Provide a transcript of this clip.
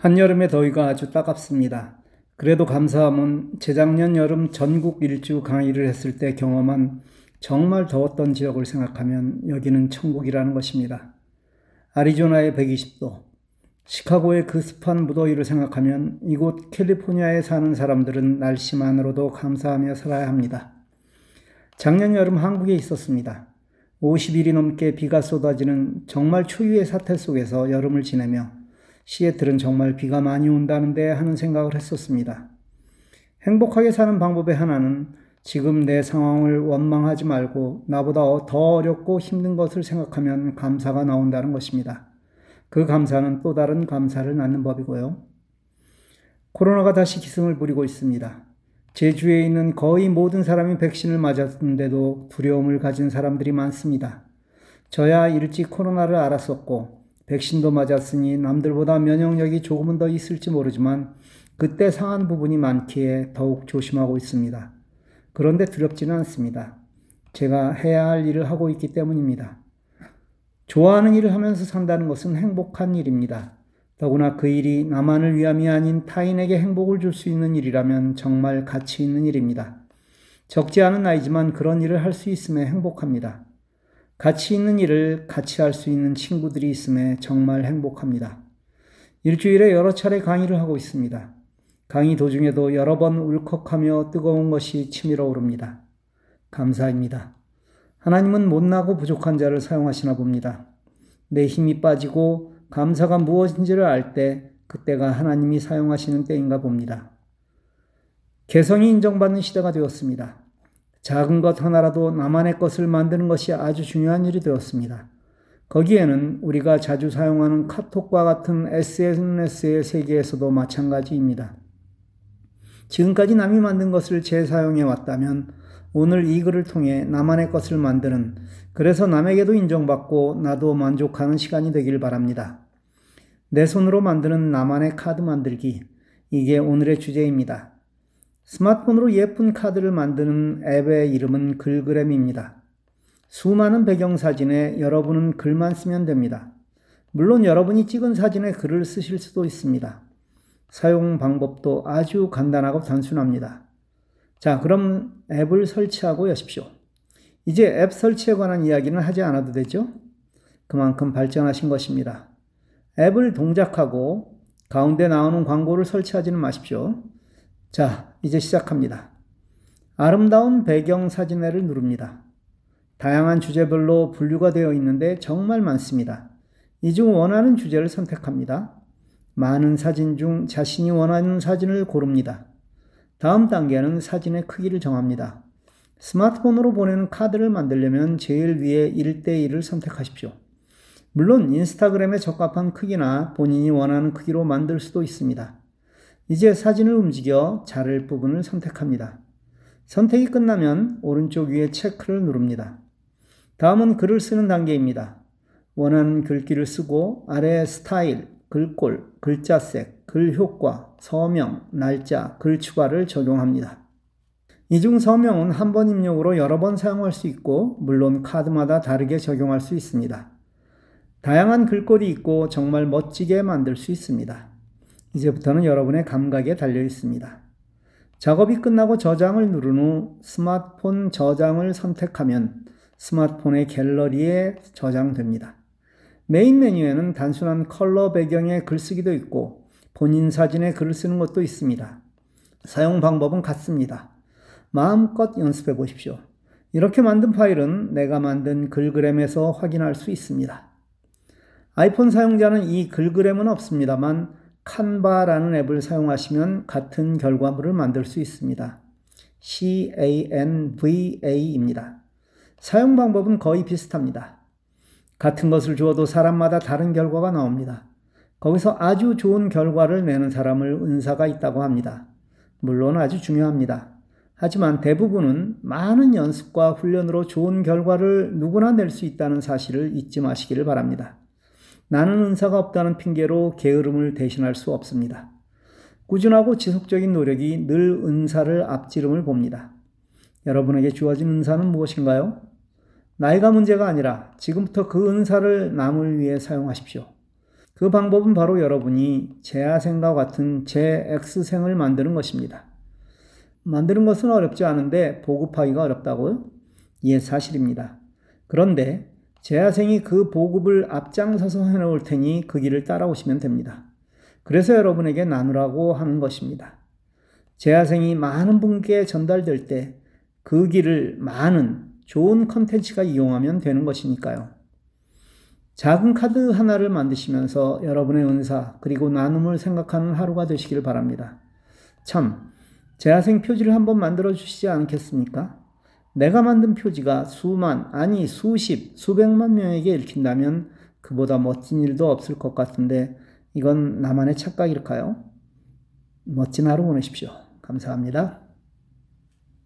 한여름의 더위가 아주 따갑습니다. 그래도 감사함은 재작년 여름 전국 일주 강의를 했을 때 경험한 정말 더웠던 지역을 생각하면 여기는 천국이라는 것입니다. 아리조나의 120도, 시카고의 그 습한 무더위를 생각하면 이곳 캘리포니아에 사는 사람들은 날씨만으로도 감사하며 살아야 합니다. 작년 여름 한국에 있었습니다. 50일이 넘게 비가 쏟아지는 정말 초유의 사태 속에서 여름을 지내며 시애틀은 정말 비가 많이 온다는데 하는 생각을 했었습니다. 행복하게 사는 방법의 하나는 지금 내 상황을 원망하지 말고 나보다 더 어렵고 힘든 것을 생각하면 감사가 나온다는 것입니다. 그 감사는 또 다른 감사를 낳는 법이고요. 코로나가 다시 기승을 부리고 있습니다. 제주에 있는 거의 모든 사람이 백신을 맞았는데도 두려움을 가진 사람들이 많습니다. 저야 일찍 코로나를 알았었고 백신도 맞았으니 남들보다 면역력이 조금은 더 있을지 모르지만 그때 상한 부분이 많기에 더욱 조심하고 있습니다. 그런데 두렵지는 않습니다. 제가 해야 할 일을 하고 있기 때문입니다. 좋아하는 일을 하면서 산다는 것은 행복한 일입니다. 더구나 그 일이 나만을 위함이 아닌 타인에게 행복을 줄 수 있는 일이라면 정말 가치 있는 일입니다. 적지 않은 나이지만 그런 일을 할 수 있음에 행복합니다. 가치 있는 일을 같이 할 수 있는 친구들이 있음에 정말 행복합니다. 일주일에 여러 차례 강의를 하고 있습니다. 강의 도중에도 여러 번 울컥하며 뜨거운 것이 치밀어 오릅니다. 감사입니다. 하나님은 못나고 부족한 자를 사용하시나 봅니다. 내 힘이 빠지고 감사가 무엇인지를 알 때 그때가 하나님이 사용하시는 때인가 봅니다. 개성이 인정받는 시대가 되었습니다. 작은 것 하나라도 나만의 것을 만드는 것이 아주 중요한 일이 되었습니다. 거기에는 우리가 자주 사용하는 카톡과 같은 SNS의 세계에서도 마찬가지입니다. 지금까지 남이 만든 것을 재사용해 왔다면 오늘 이 글을 통해 나만의 것을 만드는 그래서 남에게도 인정받고 나도 만족하는 시간이 되길 바랍니다. 내 손으로 만드는 나만의 카드 만들기 이게 오늘의 주제입니다. 스마트폰으로 예쁜 카드를 만드는 앱의 이름은 글그램입니다. 수많은 배경사진에 여러분은 글만 쓰면 됩니다. 물론 여러분이 찍은 사진에 글을 쓰실 수도 있습니다. 사용 방법도 아주 간단하고 단순합니다. 자, 그럼 앱을 설치하고 여십시오. 이제 앱 설치에 관한 이야기는 하지 않아도 되죠? 그만큼 발전하신 것입니다. 앱을 동작하고 가운데 나오는 광고를 설치하지는 마십시오. 자, 이제 시작합니다. 아름다운 배경 사진회를 누릅니다. 다양한 주제별로 분류가 되어 있는데 정말 많습니다. 이 중 원하는 주제를 선택합니다. 많은 사진 중 자신이 원하는 사진을 고릅니다. 다음 단계는 사진의 크기를 정합니다. 스마트폰으로 보내는 카드를 만들려면 제일 위에 1대1을 선택하십시오. 물론 인스타그램에 적합한 크기나 본인이 원하는 크기로 만들 수도 있습니다. 이제 사진을 움직여 자를 부분을 선택합니다. 선택이 끝나면 오른쪽 위에 체크를 누릅니다. 다음은 글을 쓰는 단계입니다. 원하는 글귀를 쓰고 아래 스타일, 글꼴, 글자색, 글 효과, 서명, 날짜, 글 추가를 적용합니다. 이 중 서명은 한 번 입력으로 여러 번 사용할 수 있고 물론 카드마다 다르게 적용할 수 있습니다. 다양한 글꼴이 있고 정말 멋지게 만들 수 있습니다. 이제부터는 여러분의 감각에 달려 있습니다. 작업이 끝나고 저장을 누른 후 스마트폰 저장을 선택하면 스마트폰의 갤러리에 저장됩니다. 메인 메뉴에는 단순한 컬러 배경의 글쓰기도 있고 본인 사진에 글을 쓰는 것도 있습니다. 사용 방법은 같습니다. 마음껏 연습해 보십시오. 이렇게 만든 파일은 내가 만든 글그램에서 확인할 수 있습니다. 아이폰 사용자는 이 글그램은 없습니다만 칸바라는 앱을 사용하시면 같은 결과물을 만들 수 있습니다. CANVA입니다. 사용 방법은 거의 비슷합니다. 같은 것을 주어도 사람마다 다른 결과가 나옵니다. 거기서 아주 좋은 결과를 내는 사람을 은사가 있다고 합니다. 물론 아주 중요합니다. 하지만 대부분은 많은 연습과 훈련으로 좋은 결과를 누구나 낼 수 있다는 사실을 잊지 마시기를 바랍니다. 나는 은사가 없다는 핑계로 게으름을 대신할 수 없습니다. 꾸준하고 지속적인 노력이 늘 은사를 앞지름을 봅니다. 여러분에게 주어진 은사는 무엇인가요? 나이가 문제가 아니라 지금부터 그 은사를 남을 위해 사용하십시오. 그 방법은 바로 여러분이 제야생과 같은 제 X생을 만드는 것입니다. 만드는 것은 어렵지 않은데 보급하기가 어렵다고요? 예, 사실입니다. 그런데 제야생이 그 보급을 앞장서서 해놓을 테니 그 길을 따라오시면 됩니다. 그래서 여러분에게 나누라고 하는 것입니다. 제야생이 많은 분께 전달될 때 그 길을 많은 좋은 컨텐츠가 이용하면 되는 것이니까요. 작은 카드 하나를 만드시면서 여러분의 은사 그리고 나눔을 생각하는 하루가 되시길 바랍니다. 참, 재화생 표지를 한번 만들어 주시지 않겠습니까? 내가 만든 표지가 수만, 아니 수십, 수백만 명에게 읽힌다면 그보다 멋진 일도 없을 것 같은데 이건 나만의 착각일까요? 멋진 하루 보내십시오. 감사합니다.